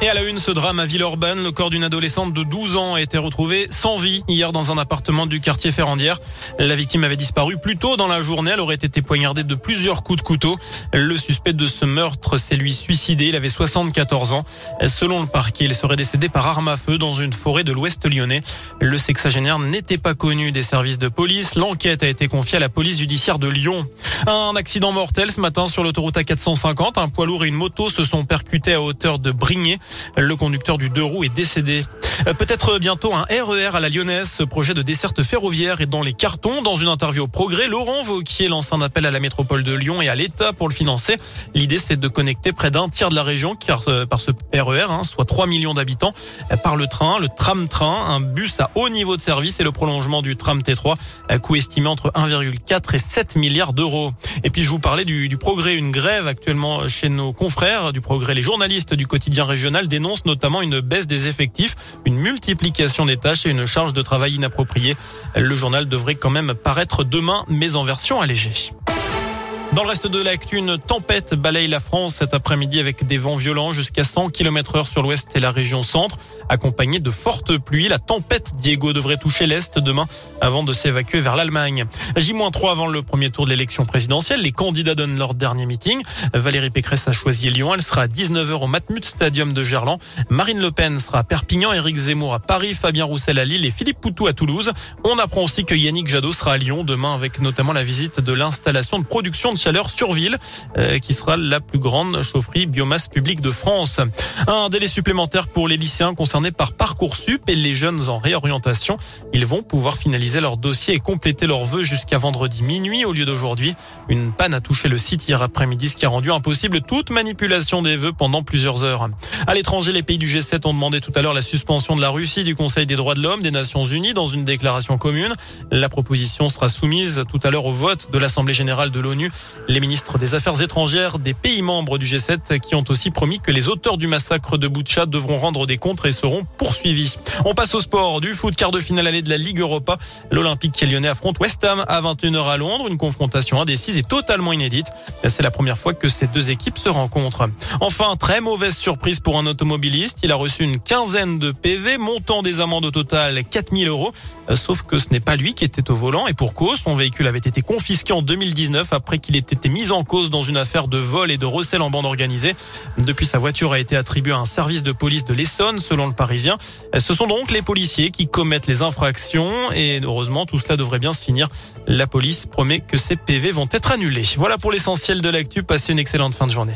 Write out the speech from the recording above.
Et à la une, ce drame à Villeurbanne, le corps d'une adolescente de 12 ans a été retrouvé sans vie hier dans un appartement du quartier Ferrandière. La victime avait disparu plus tôt dans la journée. Elle aurait été poignardée de plusieurs coups de couteau. Le suspect de ce meurtre s'est lui suicidé. Il avait 74 ans. Selon le parquet, il serait décédé par arme à feu dans une forêt de l'ouest lyonnais. Le sexagénaire n'était pas connu des services de police. L'enquête a été confiée à la police judiciaire de Lyon. Un accident mortel ce matin sur l'autoroute A450. Un poids lourd et une moto se sont percutés à hauteur de Brignais. Le conducteur du deux roues est décédé. Euh, peut-être bientôt un RER à la Lyonnaise. Ce projet de desserte ferroviaire est dans les cartons. Dans une interview au Progrès, Laurent Vauquier lance un appel à la métropole de Lyon et à l'État pour le financer. L'idée, c'est de connecter près d'un tiers de la région euh, par ce RER, hein, soit 3 millions d'habitants, euh, par le train, le tram-train, un bus à haut niveau de service et le prolongement du tram T3, coût estimé entre 1,4 et 7 milliards d'euros. Et puis, je vous parlais du Progrès, une grève actuellement chez nos confrères du Progrès. Les journalistes du quotidien régional dénoncent notamment une baisse des effectifs, une multiplication des tâches et une charge de travail inappropriée. Le journal devrait quand même paraître demain, mais en version allégée. Dans le reste de l'actu, une tempête balaye la France cet après-midi avec des vents violents jusqu'à 100 km heure sur l'ouest et la région centre, accompagnée de fortes pluies. La tempête Diego devrait toucher l'est demain avant de s'évacuer vers l'Allemagne. J-3 avant le premier tour de l'élection présidentielle. Les candidats donnent leur dernier meeting. Valérie Pécresse a choisi Lyon. Elle sera à 19h au Matmut Stadium de Gerland. Marine Le Pen sera à Perpignan, Éric Zemmour à Paris, Fabien Roussel à Lille et Philippe Poutou à Toulouse. On apprend aussi que Yannick Jadot sera à Lyon demain avec notamment la visite de l'installation de production de chaleur sur ville, euh, qui sera la plus grande chaufferie biomasse publique de France. Un délai supplémentaire pour les lycéens concernés par Parcoursup et les jeunes en réorientation. Ils vont pouvoir finaliser leur dossier et compléter leurs vœux jusqu'à vendredi minuit au lieu d'aujourd'hui. Une panne a touché le site hier après-midi, ce qui a rendu impossible toute manipulation des vœux pendant plusieurs heures. À l'étranger, les pays du G7 ont demandé tout à l'heure la suspension de la Russie du Conseil des droits de l'homme des Nations Unies dans une déclaration commune. La proposition sera soumise tout à l'heure au vote de l'Assemblée générale de l'ONU. Les ministres des Affaires étrangères des pays membres du G7 qui ont aussi promis que les auteurs du massacre de Boutcha devront rendre des comptes et seront poursuivis. On passe au sport du foot quart de finale allée de la Ligue Europa. L'Olympique lyonnais affronte West Ham à 21h à Londres, une confrontation indécise et totalement inédite. C'est la première fois que ces deux équipes se rencontrent. Enfin, très mauvaise surprise pour un automobiliste. Il a reçu une quinzaine de PV, montant des amendes au total 4000 euros. Euh, sauf que ce n'est pas lui qui était au volant et pour cause, son véhicule avait été confisqué en 2019 après qu'il ait été mis en cause dans une affaire de vol et de recel en bande organisée. Depuis, sa voiture a été attribuée à un service de police de l'Essonne, selon le Parisien. Ce sont donc les policiers qui commettent les infractions et heureusement, tout cela devrait bien se finir. La police promet que ces PV vont être annulés. Voilà pour l'essentiel de l'actu. Passez une excellente fin de journée.